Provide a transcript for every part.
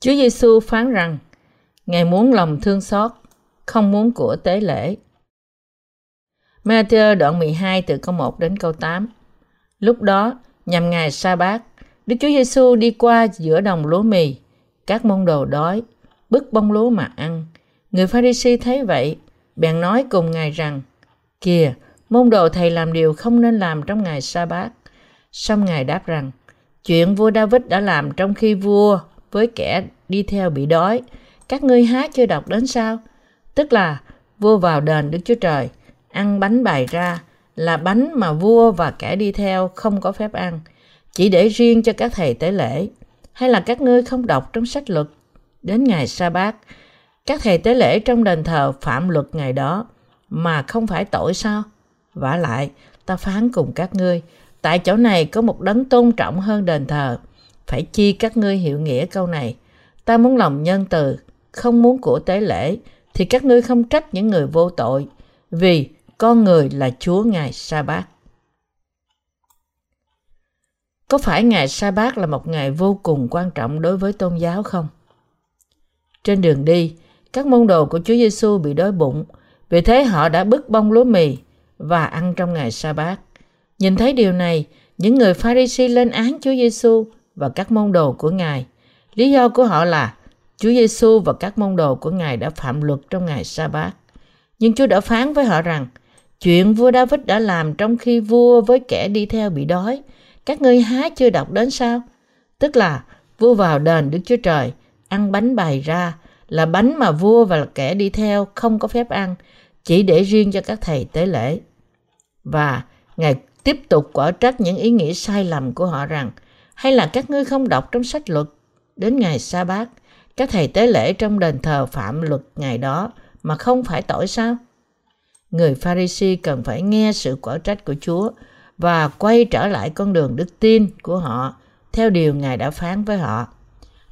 Chúa Giêsu phán rằng, Ngài muốn lòng thương xót, không muốn của tế lễ. Matthew đoạn 12 từ câu 1 đến câu 8. Lúc đó, nhằm ngày sa bát Đức Chúa Giêsu đi qua giữa đồng lúa mì. Các môn đồ đói, bứt bông lúa mà ăn. Người Pharisee thấy vậy, bèn nói cùng Ngài rằng, Kìa, môn đồ thầy làm điều không nên làm trong ngày sa bát Xong Ngài đáp rằng, chuyện vua David đã làm trong khi vua với kẻ đi theo bị đói, các ngươi há chưa đọc đến sao? Tức là vua vào đền Đức Chúa Trời, ăn bánh bày ra là bánh mà vua và kẻ đi theo không có phép ăn, chỉ để riêng cho các thầy tế lễ. Hay là các ngươi không đọc trong sách luật? Đến ngày sa bát các thầy tế lễ trong đền thờ phạm luật ngày đó mà không phải tội sao? vả lại, ta phán cùng các ngươi, tại chỗ này có một đấng tôn trọng hơn đền thờ. Phải chi các ngươi hiểu nghĩa câu này. Ta muốn lòng nhân từ, không muốn của tế lễ, thì các ngươi không trách những người vô tội, vì con người là Chúa ngài sa bát. Có phải ngày sa bát là một ngày vô cùng quan trọng đối với tôn giáo không? Trên đường đi, các môn đồ của Chúa Giêsu bị đói bụng, vì thế họ đã bứt bông lúa mì và ăn trong ngày sa bát. Nhìn thấy điều này, những người Pharisee lên án Chúa Giêsu và các môn đồ của Ngài. Lý do của họ là Chúa Giêsu và các môn đồ của Ngài đã phạm luật trong ngày sa bát. Nhưng Chúa đã phán với họ rằng, chuyện vua David đã làm trong khi vua với kẻ đi theo bị đói, các ngươi há chưa đọc đến sao? Tức là vua vào đền Đức Chúa Trời, ăn bánh bày ra, là bánh mà vua và kẻ đi theo không có phép ăn, chỉ để riêng cho các thầy tế lễ. Và Ngài tiếp tục quả trách những ý nghĩ sai lầm của họ rằng hay là các ngươi không đọc trong sách luật? Đến ngày sa bát, các thầy tế lễ trong đền thờ phạm luật ngày đó mà không phải tội sao? Người pharisee cần phải nghe sự quả trách của chúa và quay trở lại con đường đức tin của họ theo điều ngài đã phán với họ.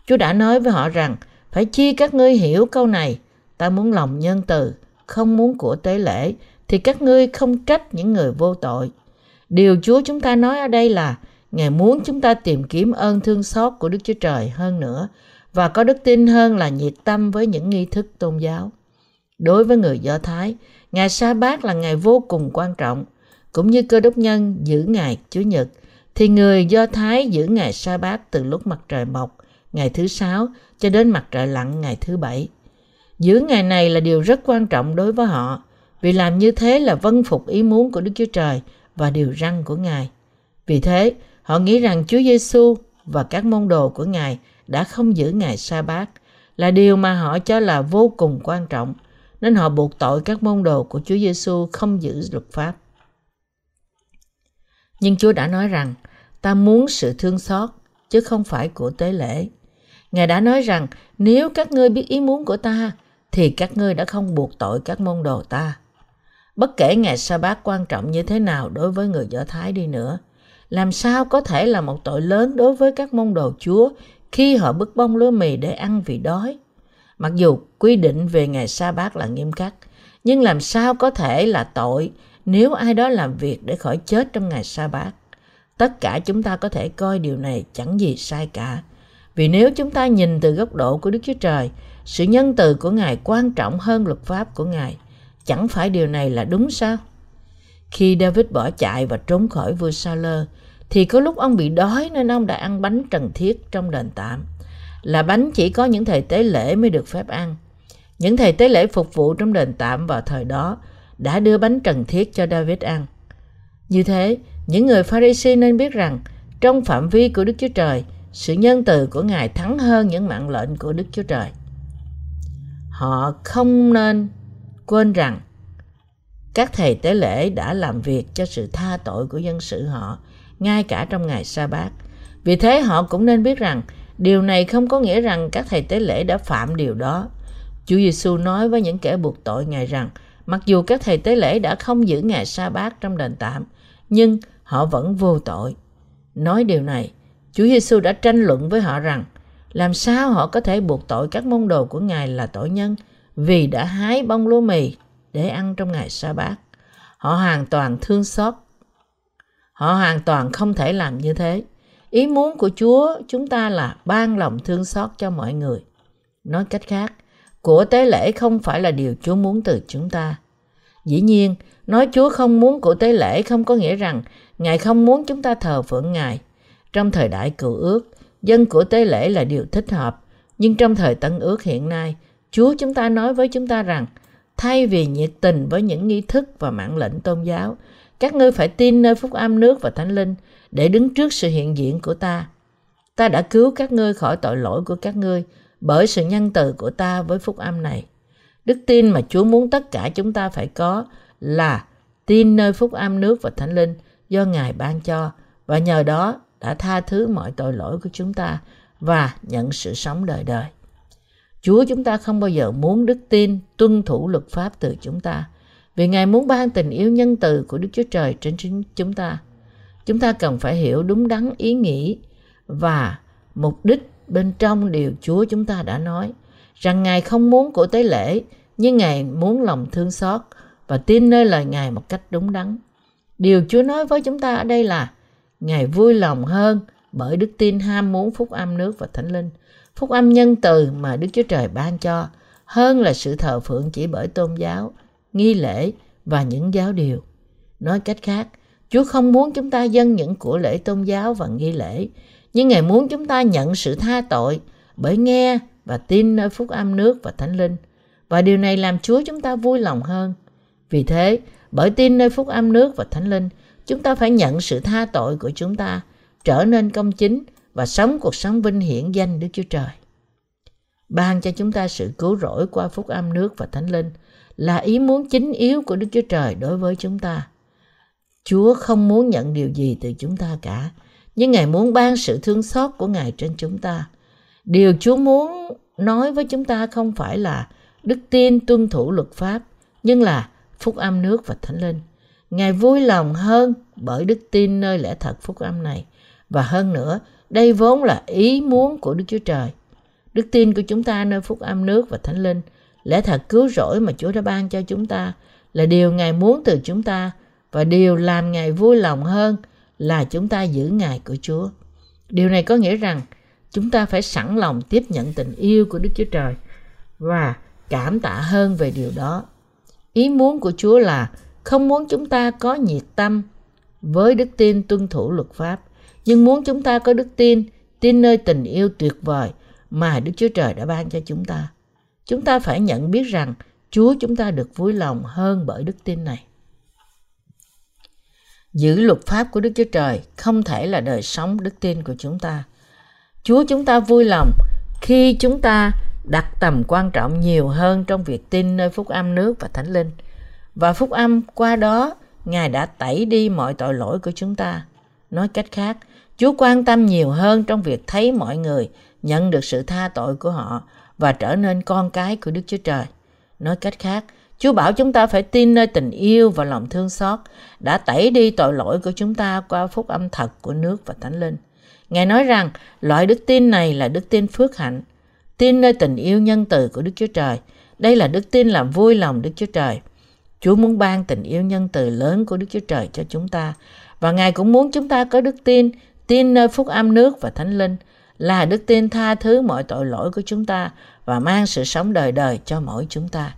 Chúa đã nói với họ rằng, phải chi các ngươi hiểu câu này. Ta muốn lòng nhân từ, không muốn của tế lễ, thì các ngươi không trách những người vô tội. Điều Chúa chúng ta nói ở đây là Ngài muốn chúng ta tìm kiếm ơn thương xót của Đức Chúa Trời hơn nữa và có đức tin hơn là nhiệt tâm với những nghi thức tôn giáo. Đối với người Do Thái, ngày sa bát là ngày vô cùng quan trọng, cũng như cơ đốc nhân giữ ngày Chúa Nhật, thì người Do Thái giữ ngày sa bát từ lúc mặt trời mọc, ngày thứ sáu, cho đến mặt trời lặn ngày thứ bảy. Giữ ngày này là điều rất quan trọng đối với họ, vì làm như thế là vâng phục ý muốn của Đức Chúa Trời và điều răn của Ngài. Vì thế, họ nghĩ rằng Chúa Giêsu và các môn đồ của Ngài đã không giữ ngày sa bát là điều mà họ cho là vô cùng quan trọng, nên họ buộc tội các môn đồ của Chúa Giêsu không giữ luật pháp. Nhưng Chúa đã nói rằng, ta muốn sự thương xót, chứ không phải của tế lễ. Ngài đã nói rằng, nếu các ngươi biết ý muốn của ta, thì các ngươi đã không buộc tội các môn đồ ta. Bất kể ngày sa bát quan trọng như thế nào đối với người Do Thái đi nữa, làm sao có thể là một tội lớn đối với các môn đồ Chúa khi họ bứt bông lúa mì để ăn vì đói? Mặc dù quy định về ngày sa bát là nghiêm khắc, nhưng làm sao có thể là tội nếu ai đó làm việc để khỏi chết trong ngày sa bát? Tất cả chúng ta có thể coi điều này chẳng gì sai cả. Vì nếu chúng ta nhìn từ góc độ của Đức Chúa Trời, sự nhân từ của Ngài quan trọng hơn luật pháp của Ngài Chẳng phải điều này là đúng sao? Khi David bỏ chạy và trốn khỏi vua Saul, thì có lúc ông bị đói nên ông đã ăn bánh trần thiết trong đền tạm. Là bánh chỉ có những thầy tế lễ mới được phép ăn. Những thầy tế lễ phục vụ trong đền tạm vào thời đó đã đưa bánh trần thiết cho David ăn. Như thế, những người Pharisee nên biết rằng trong phạm vi của Đức Chúa Trời, sự nhân từ của Ngài thắng hơn những mạng lệnh của Đức Chúa Trời. Họ không nên quên rằng các thầy tế lễ đã làm việc cho sự tha tội của dân sự họ, ngay cả trong ngày sa bát. Vì thế họ cũng nên biết rằng, điều này không có nghĩa rằng các thầy tế lễ đã phạm điều đó. Chúa giêsu nói với những kẻ buộc tội ngài rằng, mặc dù các thầy tế lễ đã không giữ ngày sa bát trong đền tạm, nhưng họ vẫn vô tội. Nói điều này, chúa giêsu đã tranh luận với họ rằng, làm sao họ có thể buộc tội các môn đồ của ngài là tội nhân vì đã hái bông lúa mì? Để ăn trong ngày sa bát. Họ hoàn toàn thương xót. Họ hoàn toàn không thể làm như thế. Ý muốn của Chúa chúng ta là ban lòng thương xót cho mọi người. Nói cách khác, của tế lễ không phải là điều Chúa muốn từ chúng ta. Dĩ nhiên, nói Chúa không muốn của tế lễ không có nghĩa rằng Ngài không muốn chúng ta thờ phượng Ngài. Trong thời đại cựu ước, dân của tế lễ là điều thích hợp. Nhưng trong thời tân ước hiện nay, Chúa chúng ta nói với chúng ta rằng thay vì nhiệt tình với những nghi thức và mạng lệnh tôn giáo, các ngươi phải tin nơi phúc âm nước và thánh linh để đứng trước sự hiện diện của ta. Ta đã cứu các ngươi khỏi tội lỗi của các ngươi bởi sự nhân từ của ta với phúc âm này. Đức tin mà Chúa muốn tất cả chúng ta phải có là tin nơi phúc âm nước và thánh linh do Ngài ban cho và nhờ đó đã tha thứ mọi tội lỗi của chúng ta và nhận sự sống đời đời. Chúa chúng ta không bao giờ muốn đức tin tuân thủ luật pháp từ chúng ta vì Ngài muốn ban tình yêu nhân từ của Đức Chúa Trời trên chính chúng ta. Chúng ta cần phải hiểu đúng đắn ý nghĩ và mục đích bên trong điều Chúa chúng ta đã nói rằng Ngài không muốn của tế lễ nhưng Ngài muốn lòng thương xót và tin nơi lời Ngài một cách đúng đắn. Điều Chúa nói với chúng ta ở đây là Ngài vui lòng hơn bởi đức tin ham muốn phúc âm nước và thánh linh, phúc âm nhân từ mà Đức Chúa Trời ban cho, hơn là sự thờ phượng chỉ bởi tôn giáo, nghi lễ và những giáo điều. Nói cách khác, Chúa không muốn chúng ta dâng những của lễ tôn giáo và nghi lễ, nhưng Ngài muốn chúng ta nhận sự tha tội bởi nghe và tin nơi phúc âm nước và thánh linh. Và điều này làm Chúa chúng ta vui lòng hơn. Vì thế, bởi tin nơi phúc âm nước và thánh linh, chúng ta phải nhận sự tha tội của chúng ta, trở nên công chính và sống cuộc sống vinh hiển danh Đức Chúa Trời. Ban cho chúng ta sự cứu rỗi qua phúc âm nước và thánh linh là ý muốn chính yếu của Đức Chúa Trời đối với chúng ta. Chúa không muốn nhận điều gì từ chúng ta cả, nhưng Ngài muốn ban sự thương xót của Ngài trên chúng ta. Điều Chúa muốn nói với chúng ta không phải là đức tin tuân thủ luật pháp, nhưng là phúc âm nước và thánh linh. Ngài vui lòng hơn bởi đức tin nơi lẽ thật phúc âm này. Và hơn nữa, đây vốn là ý muốn của Đức Chúa Trời. Đức tin của chúng ta nơi phúc âm nước và thánh linh, lẽ thật cứu rỗi mà Chúa đã ban cho chúng ta là điều Ngài muốn từ chúng ta và điều làm Ngài vui lòng hơn là chúng ta giữ Ngài của Chúa. Điều này có nghĩa rằng chúng ta phải sẵn lòng tiếp nhận tình yêu của Đức Chúa Trời và cảm tạ hơn về điều đó. Ý muốn của Chúa là không muốn chúng ta có nhiệt tâm với đức tin tuân thủ luật pháp, nhưng muốn chúng ta có đức tin, tin nơi tình yêu tuyệt vời mà Đức Chúa Trời đã ban cho chúng ta. Chúng ta phải nhận biết rằng Chúa chúng ta được vui lòng hơn bởi đức tin này. Giữ luật pháp của Đức Chúa Trời không thể là đời sống đức tin của chúng ta. Chúa chúng ta vui lòng khi chúng ta đặt tầm quan trọng nhiều hơn trong việc tin nơi phúc âm nước và thánh linh. Và phúc âm qua đó, Ngài đã tẩy đi mọi tội lỗi của chúng ta. Nói cách khác, Chúa quan tâm nhiều hơn trong việc thấy mọi người nhận được sự tha tội của họ và trở nên con cái của Đức Chúa Trời. Nói cách khác, Chúa bảo chúng ta phải tin nơi tình yêu và lòng thương xót đã tẩy đi tội lỗi của chúng ta qua phúc âm thật của nước và thánh linh. Ngài nói rằng loại đức tin này là đức tin phước hạnh, tin nơi tình yêu nhân từ của Đức Chúa Trời. Đây là đức tin làm vui lòng Đức Chúa Trời. Chúa muốn ban tình yêu nhân từ lớn của Đức Chúa Trời cho chúng ta và Ngài cũng muốn chúng ta có đức tin, tin nơi phúc âm nước và thánh linh là đức tin tha thứ mọi tội lỗi của chúng ta và mang sự sống đời đời cho mỗi chúng ta.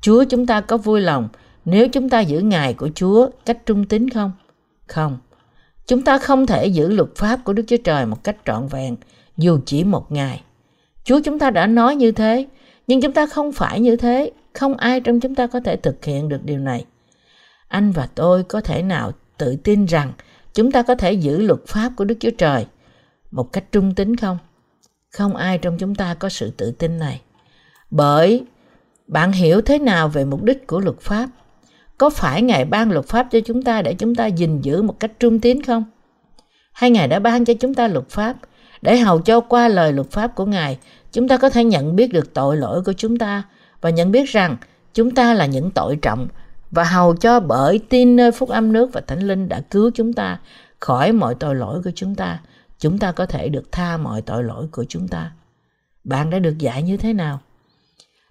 Chúa chúng ta có vui lòng nếu chúng ta giữ Ngài của Chúa cách trung tín không? Không. Chúng ta không thể giữ luật pháp của Đức Chúa Trời một cách trọn vẹn dù chỉ một ngày. Chúa chúng ta đã nói như thế, nhưng chúng ta không phải như thế. Không ai trong chúng ta có thể thực hiện được điều này. Anh và tôi có thể nào tự tin rằng chúng ta có thể giữ luật pháp của Đức Chúa Trời một cách trung tính không? Không ai trong chúng ta có sự tự tin này. Bởi bạn hiểu thế nào về mục đích của luật pháp? Có phải Ngài ban luật pháp cho chúng ta để chúng ta gìn giữ một cách trung tín không? Hay Ngài đã ban cho chúng ta luật pháp để hầu cho qua lời luật pháp của Ngài, chúng ta có thể nhận biết được tội lỗi của chúng ta và nhận biết rằng chúng ta là những tội trọng và hầu cho bởi tin nơi phúc âm nước và thánh linh đã cứu chúng ta khỏi mọi tội lỗi của chúng ta chúng ta có thể được tha mọi tội lỗi của chúng ta bạn đã được dạy như thế nào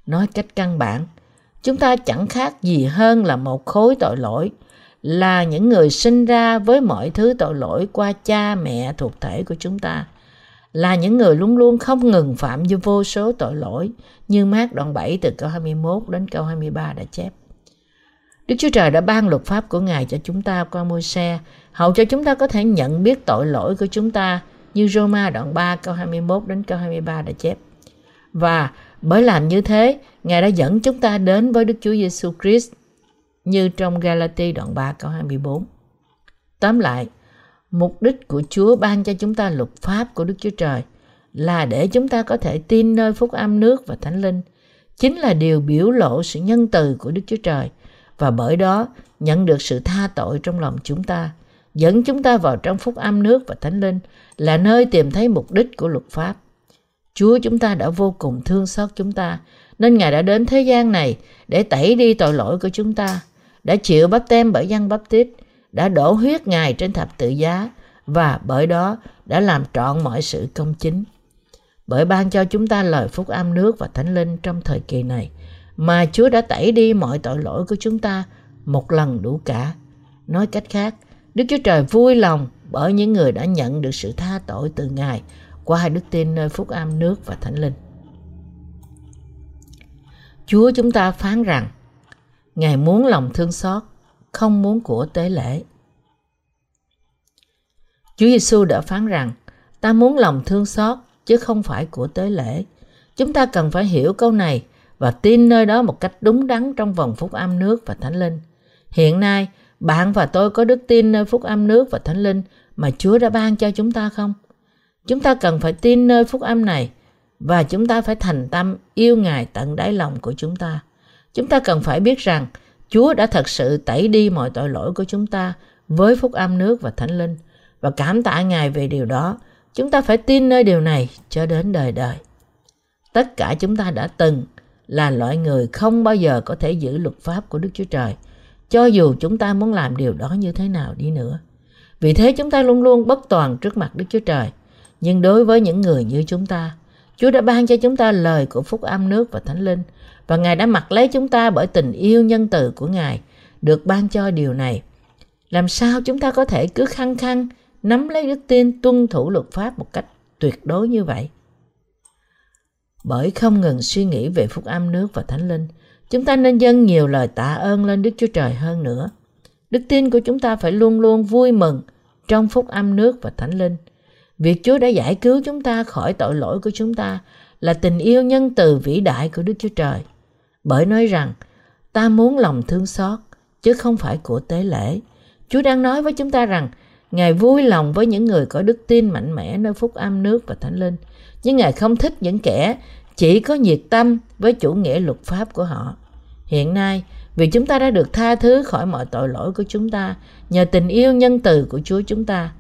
nói cách căn bản, chúng ta chẳng khác gì hơn là một khối tội lỗi, là những người sinh ra với mọi thứ tội lỗi qua cha mẹ thuộc thể của chúng ta, là những người luôn luôn không ngừng phạm vô số tội lỗi như mát đoạn 7 từ câu 21 đến câu 23 đã chép. Đức Chúa Trời đã ban luật pháp của Ngài cho chúng ta qua môi xe, hậu cho chúng ta có thể nhận biết tội lỗi của chúng ta như Roma đoạn 3 câu 21 đến câu 23 đã chép. Và bởi làm như thế, Ngài đã dẫn chúng ta đến với Đức Chúa Giêsu Christ như trong Galati đoạn 3 câu 24. Tóm lại, mục đích của Chúa ban cho chúng ta luật pháp của Đức Chúa Trời là để chúng ta có thể tin nơi phúc âm nước và thánh linh. Chính là điều biểu lộ sự nhân từ của Đức Chúa Trời và bởi đó nhận được sự tha tội trong lòng chúng ta, dẫn chúng ta vào trong phúc âm nước và thánh linh là nơi tìm thấy mục đích của luật pháp. Chúa chúng ta đã vô cùng thương xót chúng ta, nên Ngài đã đến thế gian này để tẩy đi tội lỗi của chúng ta, đã chịu bắp tem bởi dân bắp tít, đã đổ huyết Ngài trên thập tự giá và bởi đó đã làm trọn mọi sự công chính. Bởi ban cho chúng ta lời phúc âm nước và thánh linh trong thời kỳ này, mà Chúa đã tẩy đi mọi tội lỗi của chúng ta một lần đủ cả. Nói cách khác, Đức Chúa Trời vui lòng bởi những người đã nhận được sự tha tội từ Ngài qua đức tin nơi phúc âm nước và thánh linh. Chúa chúng ta phán rằng Ngài muốn lòng thương xót, không muốn của tế lễ. Chúa Giêsu đã phán rằng ta muốn lòng thương xót chứ không phải của tế lễ. Chúng ta cần phải hiểu câu này và tin nơi đó một cách đúng đắn trong vòng phúc âm nước và thánh linh. Hiện nay, bạn và tôi có đức tin nơi phúc âm nước và thánh linh mà Chúa đã ban cho chúng ta không? Chúng ta cần phải tin nơi phúc âm này và chúng ta phải thành tâm yêu Ngài tận đáy lòng của chúng ta. Chúng ta cần phải biết rằng Chúa đã thật sự tẩy đi mọi tội lỗi của chúng ta với phúc âm nước và thánh linh và cảm tạ Ngài về điều đó. Chúng ta phải tin nơi điều này cho đến đời đời. Tất cả chúng ta đã từng là loại người không bao giờ có thể giữ luật pháp của Đức Chúa Trời, cho dù chúng ta muốn làm điều đó như thế nào đi nữa. Vì thế chúng ta luôn luôn bất toàn trước mặt Đức Chúa Trời. Nhưng đối với những người như chúng ta, Chúa đã ban cho chúng ta lời của phúc âm nước và thánh linh và Ngài đã mặc lấy chúng ta bởi tình yêu nhân từ của Ngài được ban cho điều này. Làm sao chúng ta có thể cứ khăng khăng nắm lấy đức tin tuân thủ luật pháp một cách tuyệt đối như vậy? Bởi không ngừng suy nghĩ về phúc âm nước và thánh linh, chúng ta nên dâng nhiều lời tạ ơn lên Đức Chúa Trời hơn nữa. Đức tin của chúng ta phải luôn luôn vui mừng trong phúc âm nước và thánh linh. Việc Chúa đã giải cứu chúng ta khỏi tội lỗi của chúng ta là tình yêu nhân từ vĩ đại của Đức Chúa Trời. Bởi nói rằng, ta muốn lòng thương xót, chứ không phải của tế lễ. Chúa đang nói với chúng ta rằng, Ngài vui lòng với những người có đức tin mạnh mẽ nơi phúc âm nước và thánh linh, nhưng Ngài không thích những kẻ chỉ có nhiệt tâm với chủ nghĩa luật pháp của họ. Hiện nay, vì chúng ta đã được tha thứ khỏi mọi tội lỗi của chúng ta nhờ tình yêu nhân từ của Chúa chúng ta,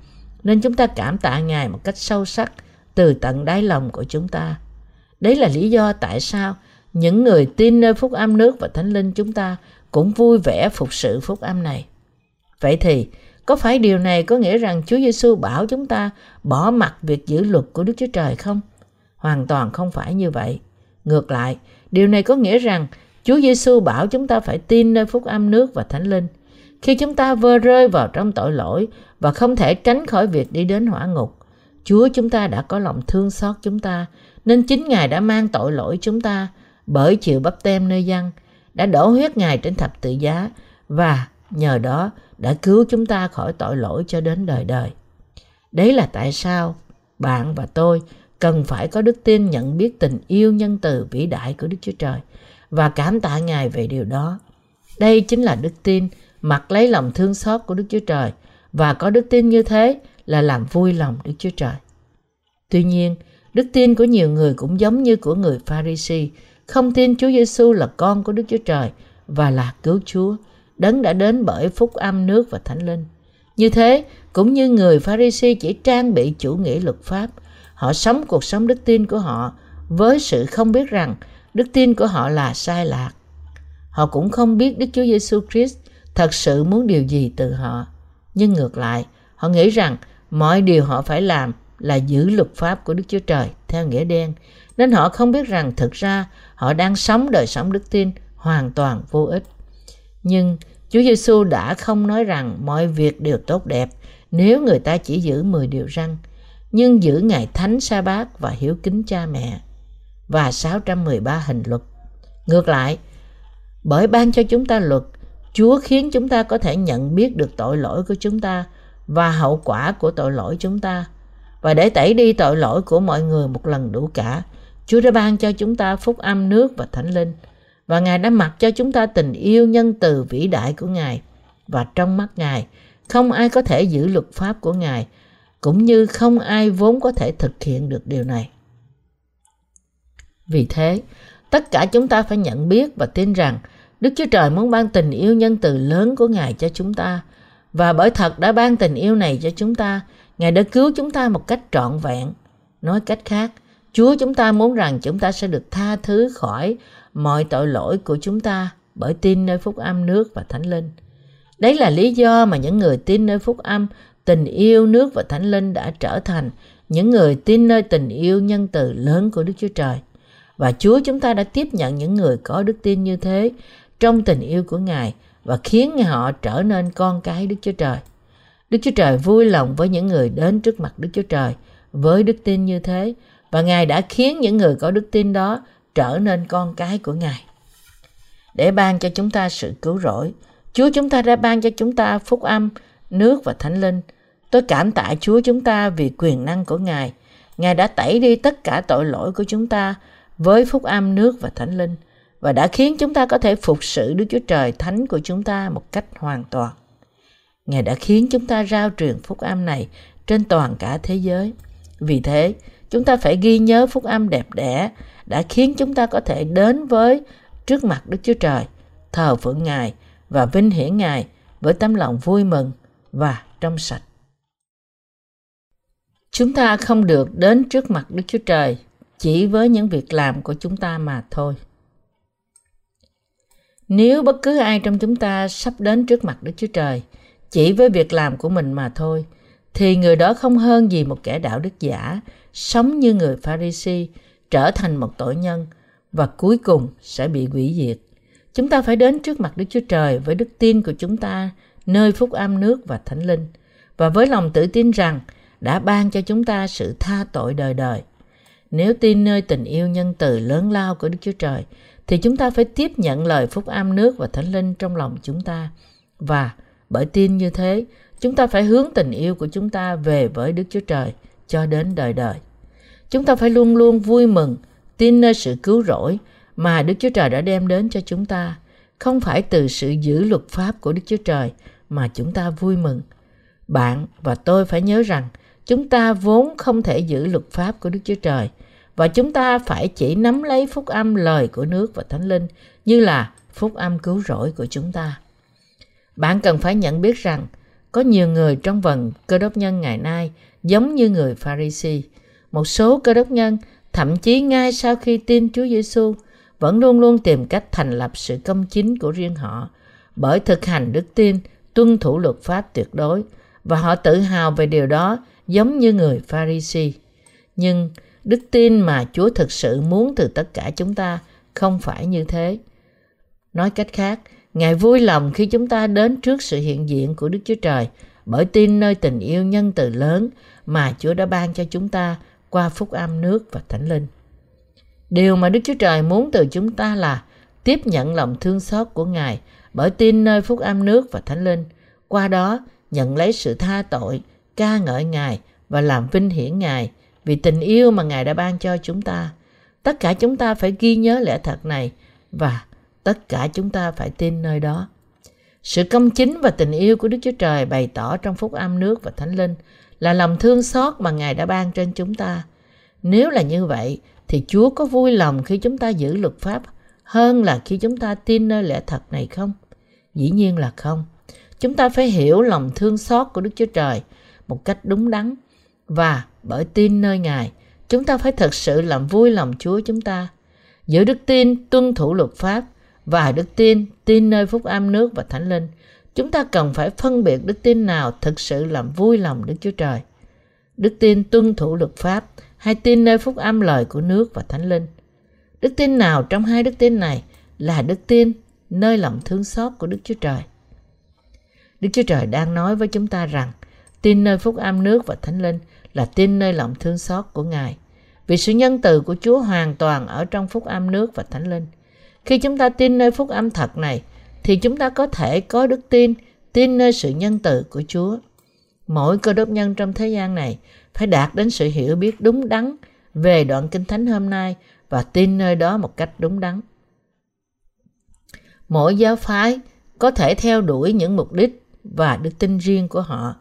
nên chúng ta cảm tạ Ngài một cách sâu sắc từ tận đáy lòng của chúng ta. Đấy là lý do tại sao những người tin nơi phúc âm nước và thánh linh chúng ta cũng vui vẻ phục sự phúc âm này. Vậy thì, có phải điều này có nghĩa rằng Chúa Giêsu bảo chúng ta bỏ mặc việc giữ luật của Đức Chúa Trời không? Hoàn toàn không phải như vậy. Ngược lại, điều này có nghĩa rằng Chúa Giêsu bảo chúng ta phải tin nơi phúc âm nước và thánh linh. Khi chúng ta vơ rơi vào trong tội lỗi và không thể tránh khỏi việc đi đến hỏa ngục, Chúa chúng ta đã có lòng thương xót chúng ta, nên chính Ngài đã mang tội lỗi chúng ta bởi chịu bắp tem nơi dân, đã đổ huyết Ngài trên thập tự giá và nhờ đó đã cứu chúng ta khỏi tội lỗi cho đến đời đời. Đấy là tại sao bạn và tôi cần phải có đức tin nhận biết tình yêu nhân từ vĩ đại của Đức Chúa Trời và cảm tạ Ngài về điều đó. Đây chính là đức tin mặc lấy lòng thương xót của Đức Chúa Trời và có đức tin như thế là làm vui lòng Đức Chúa Trời. Tuy nhiên, đức tin của nhiều người cũng giống như của người Pharisee, không tin Chúa Giêsu là con của Đức Chúa Trời và là cứu Chúa, đấng đã đến bởi phúc âm nước và thánh linh. Như thế, cũng như người Pharisee chỉ trang bị chủ nghĩa luật pháp, họ sống cuộc sống đức tin của họ với sự không biết rằng đức tin của họ là sai lạc. Họ cũng không biết Đức Chúa Giêsu Christ thật sự muốn điều gì từ họ. Nhưng ngược lại, họ nghĩ rằng mọi điều họ phải làm là giữ luật pháp của Đức Chúa Trời theo nghĩa đen, nên họ không biết rằng thực ra họ đang sống đời sống đức tin hoàn toàn vô ích. Nhưng Chúa Giêsu đã không nói rằng mọi việc đều tốt đẹp nếu người ta chỉ giữ 10 điều răn, nhưng giữ ngày thánh sa bát và hiếu kính cha mẹ và 613 hình luật. Ngược lại, bởi ban cho chúng ta luật, Chúa khiến chúng ta có thể nhận biết được tội lỗi của chúng ta và hậu quả của tội lỗi chúng ta. Và để tẩy đi tội lỗi của mọi người một lần đủ cả, Chúa đã ban cho chúng ta phúc âm nước và thánh linh. Và Ngài đã mặc cho chúng ta tình yêu nhân từ vĩ đại của Ngài. Và trong mắt Ngài, không ai có thể giữ luật pháp của Ngài, cũng như không ai vốn có thể thực hiện được điều này. Vì thế, tất cả chúng ta phải nhận biết và tin rằng Đức Chúa Trời muốn ban tình yêu nhân từ lớn của Ngài cho chúng ta. Và bởi thật đã ban tình yêu này cho chúng ta, Ngài đã cứu chúng ta một cách trọn vẹn. Nói cách khác, Chúa chúng ta muốn rằng chúng ta sẽ được tha thứ khỏi mọi tội lỗi của chúng ta bởi tin nơi phúc âm nước và thánh linh. Đấy là lý do mà những người tin nơi phúc âm, tình yêu nước và thánh linh đã trở thành những người tin nơi tình yêu nhân từ lớn của Đức Chúa Trời. Và Chúa chúng ta đã tiếp nhận những người có đức tin như thế trong tình yêu của Ngài và khiến họ trở nên con cái Đức Chúa Trời. Đức Chúa Trời vui lòng với những người đến trước mặt Đức Chúa Trời với đức tin như thế và Ngài đã khiến những người có đức tin đó trở nên con cái của Ngài. Để ban cho chúng ta sự cứu rỗi, Chúa chúng ta đã ban cho chúng ta phúc âm, nước và thánh linh. Tôi cảm tạ Chúa chúng ta vì quyền năng của Ngài. Ngài đã tẩy đi tất cả tội lỗi của chúng ta với phúc âm, nước và thánh linh và đã khiến chúng ta có thể phục sự Đức Chúa Trời Thánh của chúng ta một cách hoàn toàn. Ngài đã khiến chúng ta rao truyền phúc âm này trên toàn cả thế giới. Vì thế, chúng ta phải ghi nhớ phúc âm đẹp đẽ đã khiến chúng ta có thể đến với trước mặt Đức Chúa Trời, thờ phượng Ngài và vinh hiển Ngài với tấm lòng vui mừng và trong sạch. Chúng ta không được đến trước mặt Đức Chúa Trời chỉ với những việc làm của chúng ta mà thôi. Nếu bất cứ ai trong chúng ta sắp đến trước mặt Đức Chúa Trời chỉ với việc làm của mình mà thôi, thì người đó không hơn gì một kẻ đạo đức giả, sống như người Pharisee, trở thành một tội nhân và cuối cùng sẽ bị hủy diệt. Chúng ta phải đến trước mặt Đức Chúa Trời với đức tin của chúng ta nơi phúc âm nước và thánh linh và với lòng tự tin rằng đã ban cho chúng ta sự tha tội đời đời. Nếu tin nơi tình yêu nhân từ lớn lao của Đức Chúa Trời thì chúng ta phải tiếp nhận lời phúc âm nước và thánh linh trong lòng chúng ta. Và bởi tin như thế, chúng ta phải hướng tình yêu của chúng ta về với Đức Chúa Trời cho đến đời đời. Chúng ta phải luôn luôn vui mừng, tin nơi sự cứu rỗi mà Đức Chúa Trời đã đem đến cho chúng ta, không phải từ sự giữ luật pháp của Đức Chúa Trời mà chúng ta vui mừng. Bạn và tôi phải nhớ rằng chúng ta vốn không thể giữ luật pháp của Đức Chúa Trời – và chúng ta phải chỉ nắm lấy phúc âm lời của nước và thánh linh như là phúc âm cứu rỗi của chúng ta. Bạn cần phải nhận biết rằng có nhiều người trong vần cơ đốc nhân ngày nay giống như người Pharisee. Một số cơ đốc nhân thậm chí ngay sau khi tin Chúa Giêsu vẫn luôn luôn tìm cách thành lập sự công chính của riêng họ bởi thực hành đức tin, tuân thủ luật pháp tuyệt đối và họ tự hào về điều đó giống như người Pharisee. Nhưng Đức tin mà Chúa thực sự muốn từ tất cả chúng ta không phải như thế. Nói cách khác, Ngài vui lòng khi chúng ta đến trước sự hiện diện của Đức Chúa Trời bởi tin nơi tình yêu nhân từ lớn mà Chúa đã ban cho chúng ta qua phúc âm nước và thánh linh. Điều mà Đức Chúa Trời muốn từ chúng ta là tiếp nhận lòng thương xót của Ngài bởi tin nơi phúc âm nước và thánh linh. Qua đó, nhận lấy sự tha tội, ca ngợi Ngài và làm vinh hiển Ngài – vì tình yêu mà Ngài đã ban cho chúng ta. Tất cả chúng ta phải ghi nhớ lẽ thật này và tất cả chúng ta phải tin nơi đó. Sự công chính và tình yêu của Đức Chúa Trời bày tỏ trong phúc âm nước và thánh linh là lòng thương xót mà Ngài đã ban trên chúng ta. Nếu là như vậy, thì Chúa có vui lòng khi chúng ta giữ luật pháp hơn là khi chúng ta tin nơi lẽ thật này không? Dĩ nhiên là không. Chúng ta phải hiểu lòng thương xót của Đức Chúa Trời một cách đúng đắn và bởi tin nơi Ngài, chúng ta phải thật sự làm vui lòng Chúa chúng ta. Giữ đức tin, tuân thủ luật pháp và đức tin, tin nơi phúc âm nước và thánh linh. Chúng ta cần phải phân biệt đức tin nào thực sự làm vui lòng Đức Chúa Trời. Đức tin tuân thủ luật pháp hay tin nơi phúc âm lời của nước và thánh linh. Đức tin nào trong hai đức tin này là đức tin nơi lòng thương xót của Đức Chúa Trời. Đức Chúa Trời đang nói với chúng ta rằng tin nơi phúc âm nước và thánh linh là tin nơi lòng thương xót của Ngài. Vì sự nhân từ của Chúa hoàn toàn ở trong phúc âm nước và thánh linh. Khi chúng ta tin nơi phúc âm thật này, thì chúng ta có thể có đức tin, tin nơi sự nhân từ của Chúa. Mỗi cơ đốc nhân trong thế gian này phải đạt đến sự hiểu biết đúng đắn về đoạn kinh thánh hôm nay và tin nơi đó một cách đúng đắn. Mỗi giáo phái có thể theo đuổi những mục đích và đức tin riêng của họ,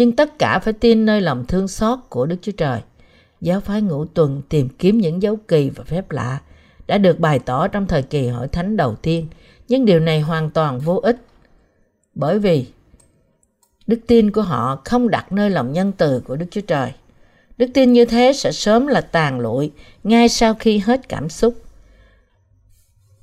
nhưng tất cả phải tin nơi lòng thương xót của Đức Chúa Trời. Giáo phái ngũ tuần tìm kiếm những dấu kỳ và phép lạ đã được bày tỏ trong thời kỳ hội thánh đầu tiên, nhưng điều này hoàn toàn vô ích. Bởi vì đức tin của họ không đặt nơi lòng nhân từ của Đức Chúa Trời. Đức tin như thế sẽ sớm là tàn lụi ngay sau khi hết cảm xúc.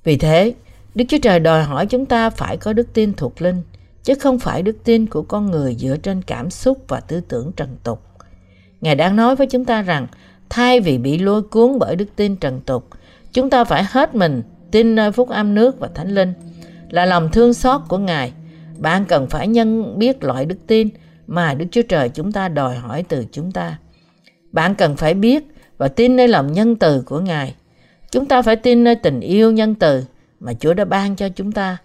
Vì thế, Đức Chúa Trời đòi hỏi chúng ta phải có đức tin thuộc linh, chứ không phải đức tin của con người dựa trên cảm xúc và tư tưởng trần tục. Ngài đang nói với chúng ta rằng, thay vì bị lôi cuốn bởi đức tin trần tục, chúng ta phải hết mình tin nơi phúc âm nước và thánh linh, là lòng thương xót của Ngài. Bạn cần phải nhân biết loại đức tin mà Đức Chúa Trời chúng ta đòi hỏi từ chúng ta. Bạn cần phải biết và tin nơi lòng nhân từ của Ngài. Chúng ta phải tin nơi tình yêu nhân từ mà Chúa đã ban cho chúng ta.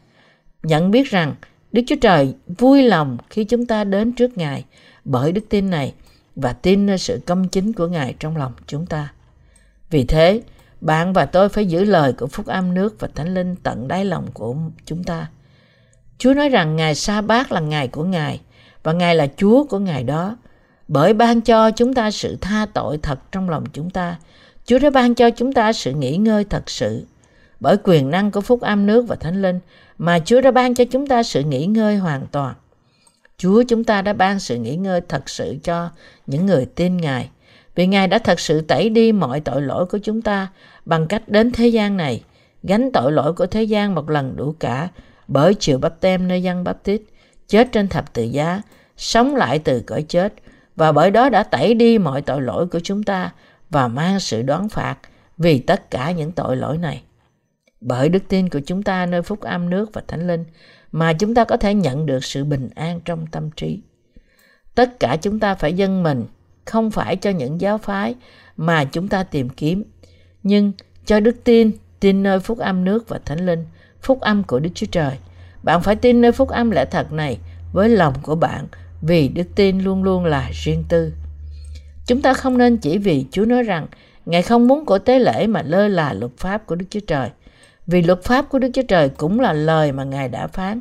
Nhận biết rằng Đức Chúa Trời vui lòng khi chúng ta đến trước Ngài bởi đức tin này và tin nơi sự công chính của Ngài trong lòng chúng ta. Vì thế, bạn và tôi phải giữ lời của Phúc Âm nước và Thánh Linh tận đáy lòng của chúng ta. Chúa nói rằng Ngài Sa Bát là Ngài của Ngài và Ngài là Chúa của Ngài đó. Bởi ban cho chúng ta sự tha tội thật trong lòng chúng ta, Chúa đã ban cho chúng ta sự nghỉ ngơi thật sự. Bởi quyền năng của Phúc Âm nước và Thánh Linh mà Chúa đã ban cho chúng ta sự nghỉ ngơi hoàn toàn. Chúa chúng ta đã ban sự nghỉ ngơi thật sự cho những người tin Ngài. Vì Ngài đã thật sự tẩy đi mọi tội lỗi của chúng ta bằng cách đến thế gian này, gánh tội lỗi của thế gian một lần đủ cả bởi chịu bắp tem nơi dân bắp tít, chết trên thập tự giá, sống lại từ cõi chết và bởi đó đã tẩy đi mọi tội lỗi của chúng ta và mang sự đoán phạt vì tất cả những tội lỗi này. Bởi đức tin của chúng ta nơi phúc âm nước và thánh linh mà chúng ta có thể nhận được sự bình an trong tâm trí. Tất cả chúng ta phải dâng mình không phải cho những giáo phái mà chúng ta tìm kiếm, nhưng cho đức tin, tin nơi phúc âm nước và thánh linh, phúc âm của Đức Chúa Trời. Bạn phải tin nơi phúc âm lẽ thật này với lòng của bạn vì đức tin luôn luôn là riêng tư. Chúng ta không nên chỉ vì Chúa nói rằng Ngài không muốn của tế lễ mà lơ là luật pháp của Đức Chúa Trời. Vì luật pháp của Đức Chúa Trời cũng là lời mà Ngài đã phán.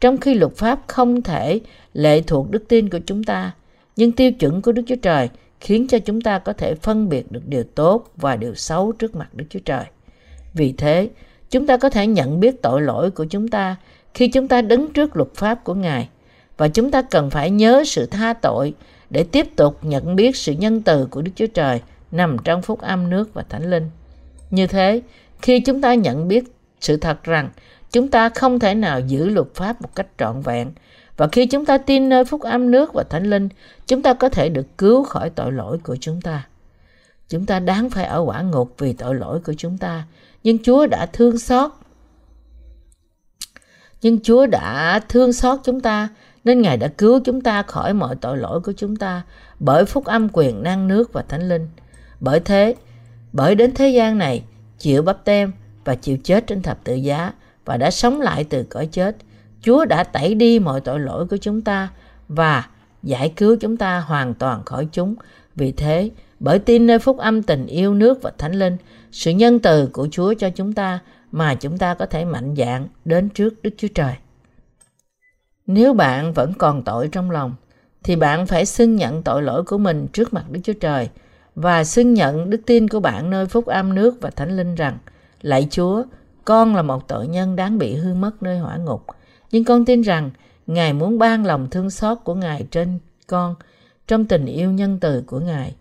Trong khi luật pháp không thể lệ thuộc đức tin của chúng ta, nhưng tiêu chuẩn của Đức Chúa Trời khiến cho chúng ta có thể phân biệt được điều tốt và điều xấu trước mặt Đức Chúa Trời. Vì thế, chúng ta có thể nhận biết tội lỗi của chúng ta khi chúng ta đứng trước luật pháp của Ngài và chúng ta cần phải nhớ sự tha tội để tiếp tục nhận biết sự nhân từ của Đức Chúa Trời nằm trong phúc âm nước và thánh linh. Như thế, khi chúng ta nhận biết sự thật rằng chúng ta không thể nào giữ luật pháp một cách trọn vẹn và khi chúng ta tin nơi phúc âm nước và thánh linh, chúng ta có thể được cứu khỏi tội lỗi của chúng ta. Chúng ta đáng phải ở quả ngục vì tội lỗi của chúng ta, nhưng Chúa đã thương xót. Nhưng Chúa đã thương xót chúng ta nên Ngài đã cứu chúng ta khỏi mọi tội lỗi của chúng ta bởi phúc âm quyền năng nước và thánh linh. Bởi thế, bởi đến thế gian này, chịu bắp tem và chịu chết trên thập tự giá và đã sống lại từ cõi chết, Chúa đã tẩy đi mọi tội lỗi của chúng ta và giải cứu chúng ta hoàn toàn khỏi chúng. Vì thế, bởi tin nơi phúc âm tình yêu nước và thánh linh, sự nhân từ của Chúa cho chúng ta mà chúng ta có thể mạnh dạn đến trước Đức Chúa Trời. Nếu bạn vẫn còn tội trong lòng, thì bạn phải xưng nhận tội lỗi của mình trước mặt Đức Chúa Trời và xưng nhận đức tin của bạn nơi phúc âm nước và thánh linh rằng Lạy Chúa, con là một tội nhân đáng bị hư mất nơi hỏa ngục, nhưng con tin rằng Ngài muốn ban lòng thương xót của Ngài trên con trong tình yêu nhân từ của Ngài.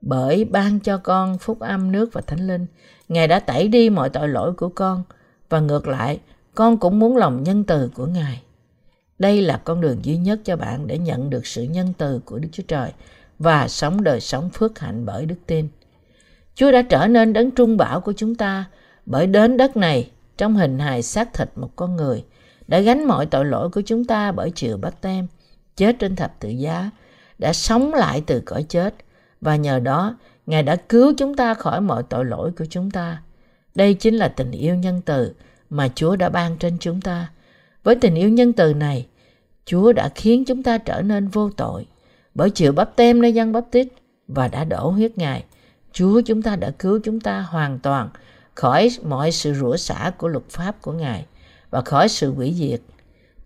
Bởi ban cho con phúc âm nước và thánh linh, Ngài đã tẩy đi mọi tội lỗi của con và ngược lại, con cũng muốn lòng nhân từ của Ngài. Đây là con đường duy nhất cho bạn để nhận được sự nhân từ của Đức Chúa Trời và sống đời sống phước hạnh bởi đức tin. Chúa đã trở nên đấng trung bảo của chúng ta bởi đến đất này trong hình hài xác thịt một con người đã gánh mọi tội lỗi của chúng ta bởi chịu bắt tem, chết trên thập tự giá, đã sống lại từ cõi chết và nhờ đó Ngài đã cứu chúng ta khỏi mọi tội lỗi của chúng ta. Đây chính là tình yêu nhân từ mà Chúa đã ban trên chúng ta. Với tình yêu nhân từ này, Chúa đã khiến chúng ta trở nên vô tội bởi chịu bắp tem nơi dân bắp tít và đã đổ huyết Ngài. Chúa chúng ta đã cứu chúng ta hoàn toàn khỏi mọi sự rủa xả của luật pháp của Ngài và khỏi sự hủy diệt.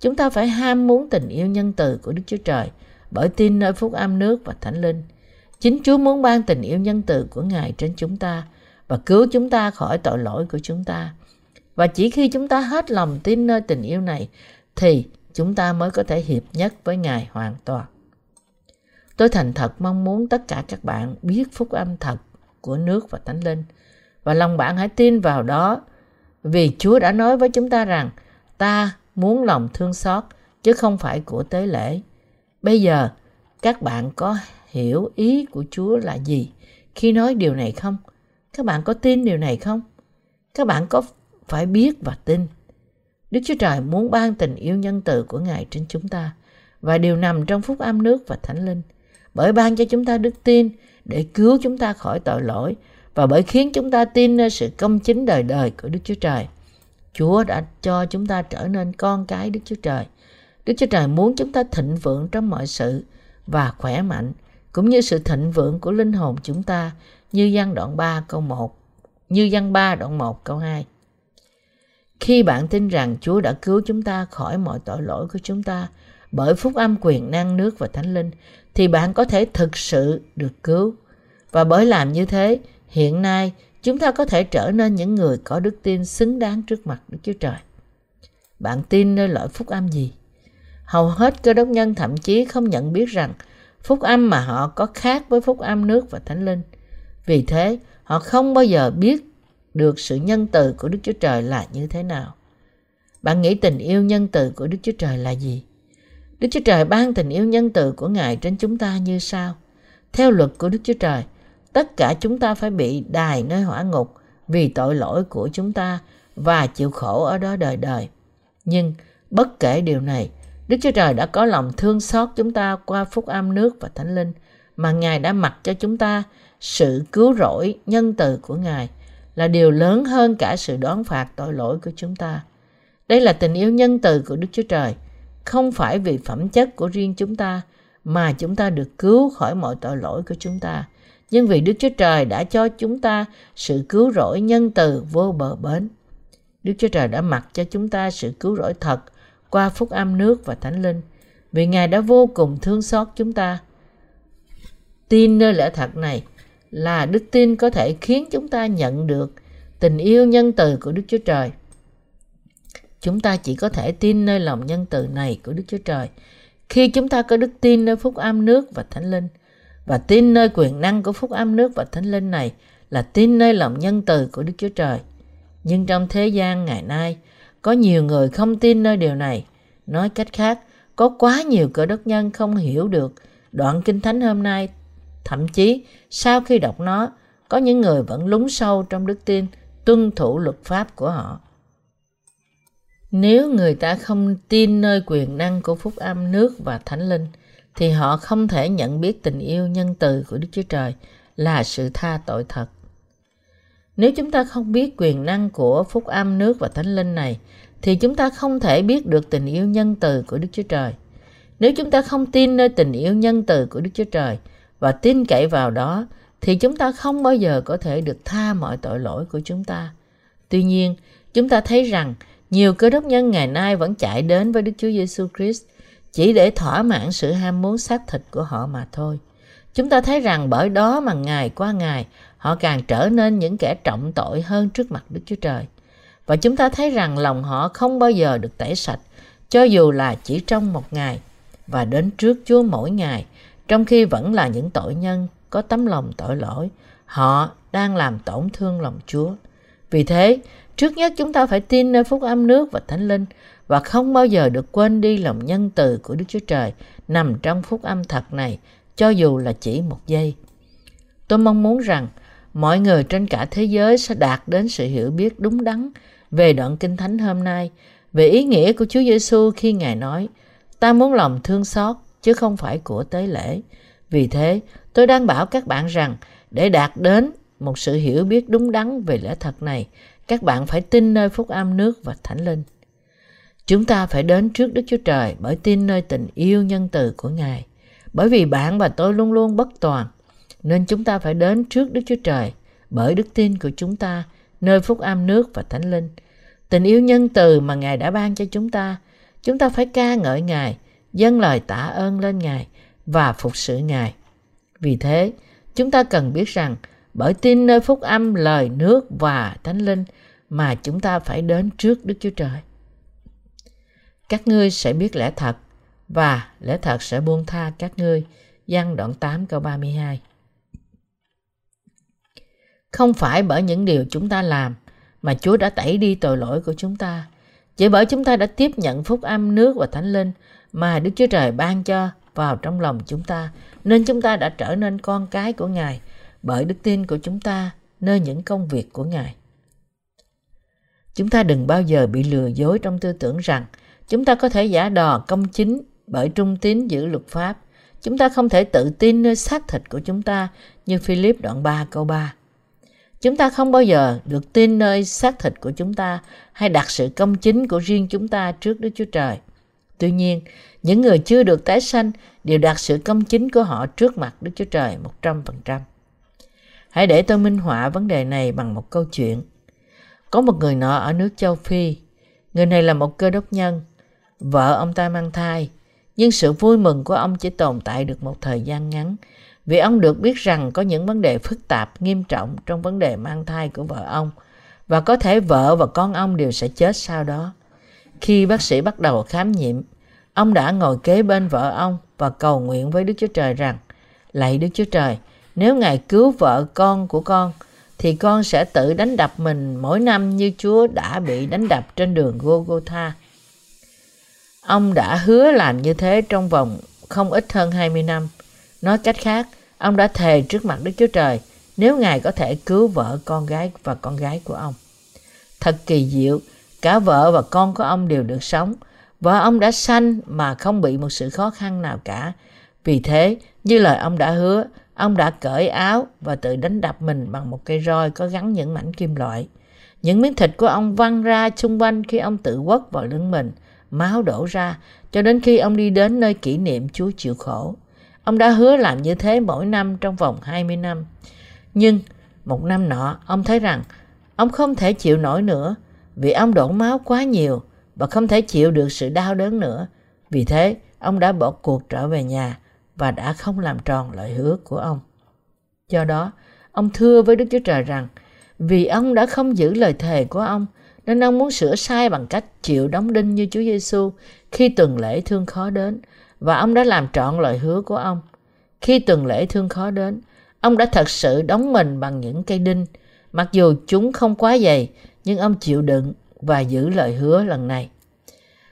Chúng ta phải ham muốn tình yêu nhân từ của Đức Chúa Trời bởi tin nơi phúc âm nước và thánh linh. Chính Chúa muốn ban tình yêu nhân từ của Ngài trên chúng ta và cứu chúng ta khỏi tội lỗi của chúng ta. Và chỉ khi chúng ta hết lòng tin nơi tình yêu này thì chúng ta mới có thể hiệp nhất với Ngài hoàn toàn. Tôi thành thật mong muốn tất cả các bạn biết phúc âm thật của nước và Thánh Linh. Và lòng bạn hãy tin vào đó, vì Chúa đã nói với chúng ta rằng, ta muốn lòng thương xót, chứ không phải của tế lễ. Bây giờ, các bạn có hiểu ý của Chúa là gì khi nói điều này không? Các bạn có tin điều này không? Các bạn có phải biết và tin. Đức Chúa Trời muốn ban tình yêu nhân từ của Ngài trên chúng ta, và điều nằm trong phúc âm nước và thánh linh. Bởi ban cho chúng ta đức tin để cứu chúng ta khỏi tội lỗi và bởi khiến chúng ta tin nơi sự công chính đời đời của Đức Chúa Trời. Chúa đã cho chúng ta trở nên con cái Đức Chúa Trời. Đức Chúa Trời muốn chúng ta thịnh vượng trong mọi sự và khỏe mạnh, cũng như sự thịnh vượng của linh hồn chúng ta, như văn đoạn 3 câu 1, như văn 3 đoạn 1 câu 2. Khi bạn tin rằng Chúa đã cứu chúng ta khỏi mọi tội lỗi của chúng ta bởi phúc âm quyền năng nước và thánh linh, thì bạn có thể thực sự được cứu. Và bởi làm như thế, hiện nay chúng ta có thể trở nên những người có đức tin xứng đáng trước mặt Đức Chúa Trời. Bạn tin nơi loại phúc âm gì? Hầu hết cơ đốc nhân thậm chí không nhận biết rằng phúc âm mà họ có khác với phúc âm nước và thánh linh. Vì thế, họ không bao giờ biết được sự nhân từ của Đức Chúa Trời là như thế nào. Bạn nghĩ tình yêu nhân từ của Đức Chúa Trời là gì? Đức Chúa Trời ban tình yêu nhân từ của Ngài trên chúng ta như sau. Theo luật của Đức Chúa Trời, tất cả chúng ta phải bị đài nơi hỏa ngục vì tội lỗi của chúng ta và chịu khổ ở đó đời đời. Nhưng bất kể điều này, Đức Chúa Trời đã có lòng thương xót chúng ta qua phúc âm nước và thánh linh mà Ngài đã mặc cho chúng ta sự cứu rỗi nhân từ của Ngài là điều lớn hơn cả sự đoán phạt tội lỗi của chúng ta. Đây là tình yêu nhân từ của Đức Chúa Trời, không phải vì phẩm chất của riêng chúng ta mà chúng ta được cứu khỏi mọi tội lỗi của chúng ta, nhưng vì Đức Chúa Trời đã cho chúng ta sự cứu rỗi nhân từ vô bờ bến. Đức Chúa Trời đã mặc cho chúng ta sự cứu rỗi thật qua phúc âm nước và thánh linh, vì Ngài đã vô cùng thương xót chúng ta. Tin nơi lẽ thật này là đức tin có thể khiến chúng ta nhận được tình yêu nhân từ của Đức Chúa Trời. Chúng ta chỉ có thể tin nơi lòng nhân từ này của Đức Chúa Trời khi chúng ta có đức tin nơi phúc âm nước và thánh linh và tin nơi quyền năng của phúc âm nước và thánh linh này là tin nơi lòng nhân từ của Đức Chúa Trời. Nhưng trong thế gian ngày nay, có nhiều người không tin nơi điều này. Nói cách khác, có quá nhiều cơ đốc nhân không hiểu được đoạn kinh thánh hôm nay Thậm chí sau khi đọc nó, có những người vẫn lún sâu trong đức tin, tuân thủ luật pháp của họ. Nếu người ta không tin nơi quyền năng của phúc âm nước và thánh linh, thì họ không thể nhận biết tình yêu nhân từ của Đức Chúa Trời là sự tha tội thật. Nếu chúng ta không biết quyền năng của phúc âm nước và thánh linh này, thì chúng ta không thể biết được tình yêu nhân từ của Đức Chúa Trời. Nếu chúng ta không tin nơi tình yêu nhân từ của Đức Chúa Trời, và tin cậy vào đó thì chúng ta không bao giờ có thể được tha mọi tội lỗi của chúng ta. Tuy nhiên, chúng ta thấy rằng nhiều cơ đốc nhân ngày nay vẫn chạy đến với Đức Chúa Giêsu Christ chỉ để thỏa mãn sự ham muốn xác thịt của họ mà thôi. Chúng ta thấy rằng bởi đó mà ngày qua ngày họ càng trở nên những kẻ trọng tội hơn trước mặt Đức Chúa Trời. Và chúng ta thấy rằng lòng họ không bao giờ được tẩy sạch cho dù là chỉ trong một ngày và đến trước Chúa mỗi ngày trong khi vẫn là những tội nhân có tấm lòng tội lỗi, họ đang làm tổn thương lòng Chúa. Vì thế, trước nhất chúng ta phải tin nơi phúc âm nước và thánh linh và không bao giờ được quên đi lòng nhân từ của Đức Chúa Trời nằm trong phúc âm thật này, cho dù là chỉ một giây. Tôi mong muốn rằng mọi người trên cả thế giới sẽ đạt đến sự hiểu biết đúng đắn về đoạn kinh thánh hôm nay về ý nghĩa của Chúa Giêsu khi Ngài nói, ta muốn lòng thương xót chứ không phải của tế lễ. Vì thế, tôi đang bảo các bạn rằng để đạt đến một sự hiểu biết đúng đắn về lẽ thật này, các bạn phải tin nơi phúc âm nước và thánh linh. Chúng ta phải đến trước Đức Chúa Trời bởi tin nơi tình yêu nhân từ của Ngài. Bởi vì bạn và tôi luôn luôn bất toàn, nên chúng ta phải đến trước Đức Chúa Trời bởi đức tin của chúng ta nơi phúc âm nước và thánh linh. Tình yêu nhân từ mà Ngài đã ban cho chúng ta, chúng ta phải ca ngợi Ngài, dâng lời tạ ơn lên Ngài và phục sự Ngài. Vì thế, chúng ta cần biết rằng bởi tin nơi phúc âm lời nước và thánh linh mà chúng ta phải đến trước Đức Chúa Trời. Các ngươi sẽ biết lẽ thật và lẽ thật sẽ buông tha các ngươi. Giăng đoạn 8 câu 32 Không phải bởi những điều chúng ta làm mà Chúa đã tẩy đi tội lỗi của chúng ta. Chỉ bởi chúng ta đã tiếp nhận phúc âm nước và thánh linh mà Đức Chúa Trời ban cho vào trong lòng chúng ta, nên chúng ta đã trở nên con cái của Ngài bởi đức tin của chúng ta nơi những công việc của Ngài. Chúng ta đừng bao giờ bị lừa dối trong tư tưởng rằng chúng ta có thể giả đò công chính bởi trung tín giữ luật pháp. Chúng ta không thể tự tin nơi xác thịt của chúng ta như Philip đoạn 3 câu 3. Chúng ta không bao giờ được tin nơi xác thịt của chúng ta hay đặt sự công chính của riêng chúng ta trước Đức Chúa Trời. Tuy nhiên, những người chưa được tái sanh đều đặt sự công chính của họ trước mặt Đức Chúa Trời 100%. Hãy để tôi minh họa vấn đề này bằng một câu chuyện. Có một người nọ ở nước châu Phi. Người này là một cơ đốc nhân. Vợ ông ta mang thai. Nhưng sự vui mừng của ông chỉ tồn tại được một thời gian ngắn vì ông được biết rằng có những vấn đề phức tạp nghiêm trọng trong vấn đề mang thai của vợ ông và có thể vợ và con ông đều sẽ chết sau đó. Khi bác sĩ bắt đầu khám nghiệm, ông đã ngồi kế bên vợ ông và cầu nguyện với Đức Chúa Trời rằng Lạy Đức Chúa Trời, nếu Ngài cứu vợ con của con, thì con sẽ tự đánh đập mình mỗi năm như Chúa đã bị đánh đập trên đường Golgotha. Ông đã hứa làm như thế trong vòng không ít hơn 20 năm. Nói cách khác, ông đã thề trước mặt Đức Chúa Trời nếu Ngài có thể cứu vợ, con gái và con gái của ông. Thật kỳ diệu, cả vợ và con của ông đều được sống. Vợ ông đã sanh mà không bị một sự khó khăn nào cả. Vì thế, như lời ông đã hứa, ông đã cởi áo và tự đánh đập mình bằng một cây roi có gắn những mảnh kim loại. Những miếng thịt của ông văng ra xung quanh khi ông tự quất vào lưng mình, máu đổ ra, cho đến khi ông đi đến nơi kỷ niệm Chúa chịu khổ. Ông đã hứa làm như thế mỗi năm trong vòng 20 năm. Nhưng một năm nọ, ông thấy rằng ông không thể chịu nổi nữa vì ông đổ máu quá nhiều và không thể chịu được sự đau đớn nữa. Vì thế, ông đã bỏ cuộc trở về nhà và đã không làm tròn lời hứa của ông. Do đó, ông thưa với Đức Chúa Trời rằng vì ông đã không giữ lời thề của ông nên ông muốn sửa sai bằng cách chịu đóng đinh như Chúa Giêsu khi tuần lễ thương khó đến và ông đã làm trọn lời hứa của ông. Khi tuần lễ thương khó đến, ông đã thật sự đóng mình bằng những cây đinh, mặc dù chúng không quá dày, nhưng ông chịu đựng và giữ lời hứa lần này.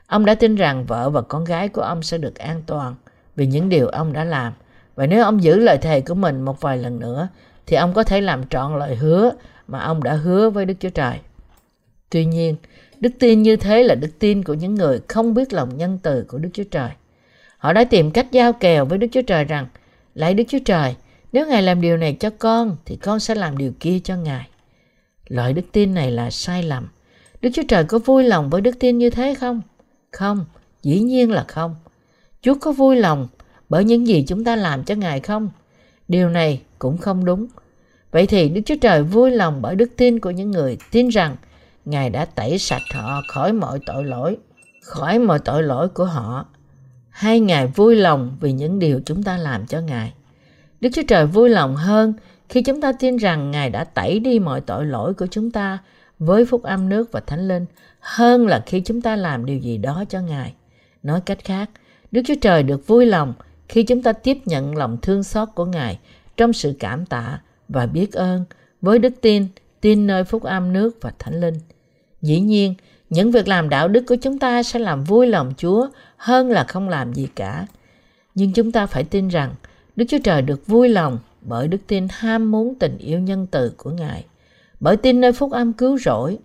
Ông đã tin rằng vợ và con gái của ông sẽ được an toàn vì những điều ông đã làm. Và nếu ông giữ lời thề của mình một vài lần nữa, thì ông có thể làm trọn lời hứa mà ông đã hứa với Đức Chúa Trời. Tuy nhiên, đức tin như thế là đức tin của những người không biết lòng nhân từ của Đức Chúa Trời. Họ đã tìm cách giao kèo với Đức Chúa Trời rằng, Lạy Đức Chúa Trời, nếu Ngài làm điều này cho con, thì con sẽ làm điều kia cho Ngài. Loại đức tin này là sai lầm. Đức Chúa Trời có vui lòng với đức tin như thế không? Không, dĩ nhiên là không. Chúa có vui lòng bởi những gì chúng ta làm cho Ngài không? Điều này cũng không đúng. Vậy thì Đức Chúa Trời vui lòng bởi đức tin của những người tin rằng Ngài đã tẩy sạch họ khỏi mọi tội lỗi, khỏi mọi tội lỗi của họ. Hay Ngài vui lòng vì những điều chúng ta làm cho Ngài. Đức Chúa Trời vui lòng hơn khi chúng ta tin rằng Ngài đã tẩy đi mọi tội lỗi của chúng ta với phúc âm nước và thánh linh hơn là khi chúng ta làm điều gì đó cho Ngài. Nói cách khác, Đức Chúa Trời được vui lòng khi chúng ta tiếp nhận lòng thương xót của Ngài trong sự cảm tạ và biết ơn với đức tin, tin nơi phúc âm nước và thánh linh. Dĩ nhiên, những việc làm đạo đức của chúng ta sẽ làm vui lòng Chúa hơn là không làm gì cả. Nhưng chúng ta phải tin rằng Đức Chúa Trời được vui lòng bởi đức tin ham muốn tình yêu nhân từ của Ngài. Bởi tin nơi phúc âm cứu rỗi,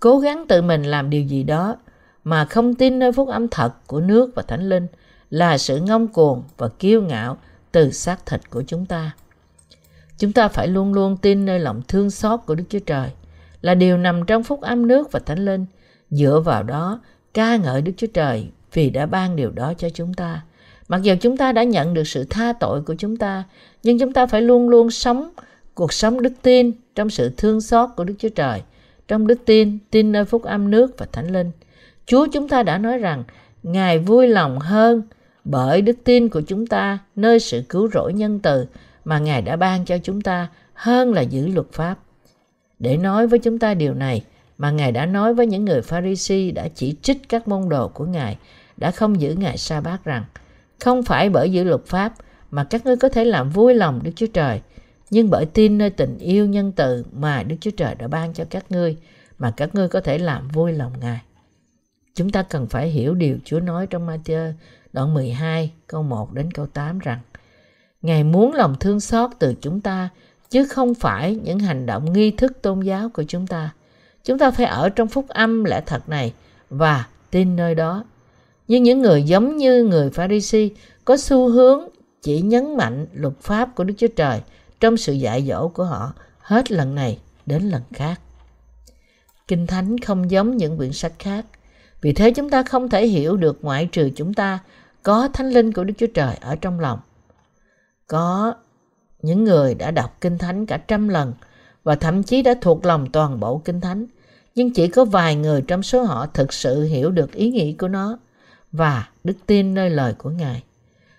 cố gắng tự mình làm điều gì đó mà không tin nơi phúc âm thật của nước và thánh linh là sự ngông cuồng và kiêu ngạo từ xác thịt của chúng ta. Chúng ta phải luôn luôn tin nơi lòng thương xót của Đức Chúa Trời là điều nằm trong phúc âm nước và thánh linh. Dựa vào đó, ca ngợi Đức Chúa Trời vì đã ban điều đó cho chúng ta. Mặc dù chúng ta đã nhận được sự tha tội của chúng ta, nhưng chúng ta phải luôn luôn sống cuộc sống đức tin trong sự thương xót của Đức Chúa Trời, trong đức tin, tin nơi phúc âm nước và thánh linh. Chúa chúng ta đã nói rằng Ngài vui lòng hơn bởi đức tin của chúng ta nơi sự cứu rỗi nhân từ mà Ngài đã ban cho chúng ta hơn là giữ luật pháp. Để nói với chúng ta điều này mà Ngài đã nói với những người Pharisee đã chỉ trích các môn đồ của Ngài đã không giữ ngày sa bát rằng không phải bởi giữ luật pháp mà các ngươi có thể làm vui lòng Đức Chúa Trời, nhưng bởi tin nơi tình yêu nhân từ mà Đức Chúa Trời đã ban cho các ngươi mà các ngươi có thể làm vui lòng Ngài. Chúng ta cần phải hiểu điều Chúa nói trong Matthew đoạn 12 câu 1 đến câu 8 rằng, Ngài muốn lòng thương xót từ chúng ta, chứ không phải những hành động nghi thức tôn giáo của chúng ta. Chúng ta phải ở trong phúc âm lẽ thật này và tin nơi đó. Nhưng những người giống như người Pharisee có xu hướng chỉ nhấn mạnh luật pháp của Đức Chúa Trời trong sự dạy dỗ của họ hết lần này đến lần khác. Kinh Thánh không giống những quyển sách khác. Vì thế chúng ta không thể hiểu được ngoại trừ chúng ta có thánh linh của Đức Chúa Trời ở trong lòng. Có những người đã đọc Kinh Thánh cả trăm lần và thậm chí đã thuộc lòng toàn bộ Kinh Thánh, nhưng chỉ có vài người trong số họ thực sự hiểu được ý nghĩa của nó và đức tin nơi lời của Ngài.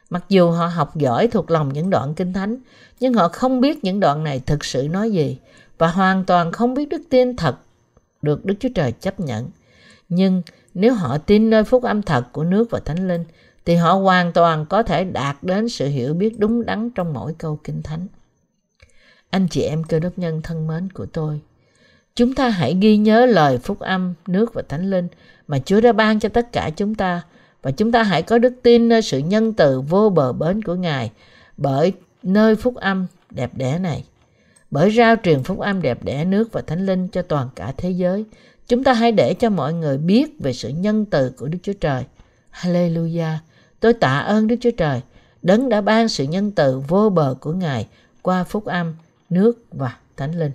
Mặc dù họ học giỏi thuộc lòng những đoạn Kinh Thánh, nhưng họ không biết những đoạn này thực sự nói gì và hoàn toàn không biết đức tin thật được Đức Chúa Trời chấp nhận. Nhưng nếu họ tin nơi phúc âm thật của nước và Thánh Linh, thì họ hoàn toàn có thể đạt đến sự hiểu biết đúng đắn trong mỗi câu kinh thánh. Anh chị em cơ đốc nhân thân mến của tôi, chúng ta hãy ghi nhớ lời phúc âm, nước và thánh linh mà Chúa đã ban cho tất cả chúng ta và chúng ta hãy có đức tin nơi sự nhân từ vô bờ bến của Ngài bởi nơi phúc âm đẹp đẽ này. Bởi rao truyền phúc âm đẹp đẽ nước và thánh linh cho toàn cả thế giới, chúng ta hãy để cho mọi người biết về sự nhân từ của Đức Chúa Trời. Hallelujah! Tôi tạ ơn Đức Chúa Trời, đấng đã ban sự nhân từ vô bờ của Ngài qua phúc âm, nước và thánh linh.